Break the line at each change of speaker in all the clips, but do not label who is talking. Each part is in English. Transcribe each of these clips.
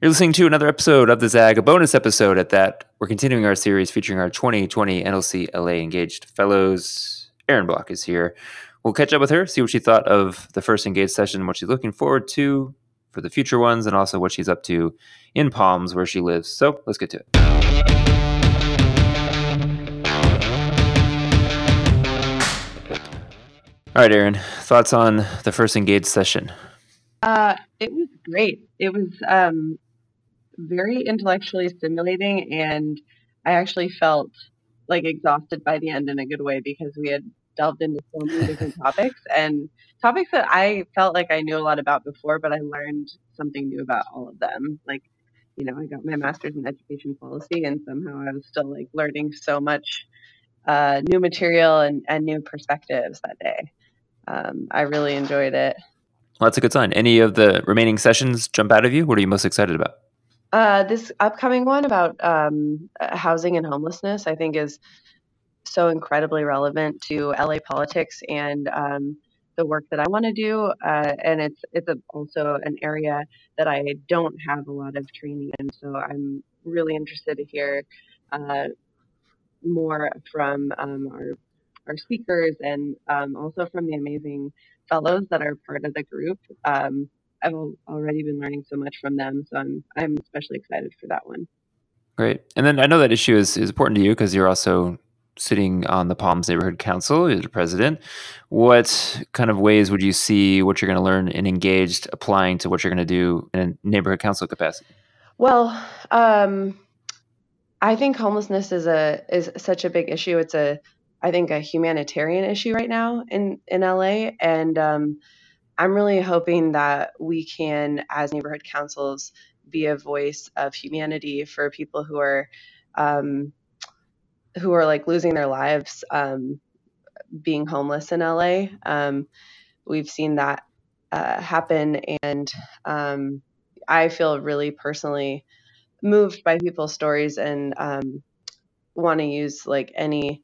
You're listening to another episode of the Zag, a bonus episode at that. We're continuing our series featuring our 2020 NLC LA Engaged Fellows. Eryn Block is here. We'll catch up with her, see what she thought of the first Engaged session, what she's looking forward to for the future ones, and also what she's up to in Palms, where she lives. So let's get to it. All right, Eryn, thoughts on the first Engaged session?
Uh, it was great. It was um, very intellectually stimulating and I actually felt like exhausted by the end in a good way because we had delved into so many different topics and topics that I felt like I knew a lot about before, but I learned something new about all of them. Like, you know, I got my master's in education policy and somehow I was still like learning so much uh, new material and, and new perspectives that day. Um, I really enjoyed it.
Well, that's a good sign. Any of the remaining sessions jump out of you? What are you most excited about?
Uh, this upcoming one about um, uh, housing and homelessness, I think, is so incredibly relevant to LA politics and um, the work that I want to do. Uh, and it's it's a, also an area that I don't have a lot of training in, so I'm really interested to hear uh, more from um, our our speakers and um, also from the amazing fellows that are part of the group. Um, I've already been learning so much from them, so I'm I'm especially excited for that one.
Great, and then I know that issue is is important to you because you're also sitting on the Palms Neighborhood Council. You're the president. What kind of ways would you see what you're going to learn and engaged applying to what you're going to do in a neighborhood council capacity?
Well, um, I think homelessness is a is such a big issue. It's a I think a humanitarian issue right now in in LA, and um, I'm really hoping that we can, as neighborhood councils, be a voice of humanity for people who are um, who are like losing their lives um, being homeless in LA. Um, we've seen that uh, happen, and um, I feel really personally moved by people's stories and um, want to use like any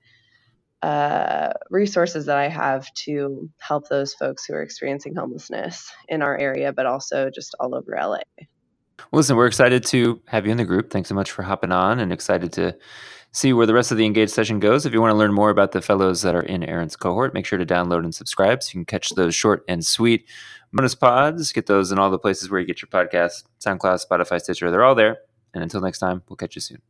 uh, resources that I have to help those folks who are experiencing homelessness in our area, but also just all over LA.
Well, listen, we're excited to have you in the group. Thanks so much for hopping on and excited to see where the rest of the engaged session goes. If you want to learn more about the fellows that are in Eryn's cohort, make sure to download and subscribe so you can catch those short and sweet bonus pods. Get those in all the places where you get your podcasts SoundCloud, Spotify, Stitcher. They're all there. And until next time, we'll catch you soon.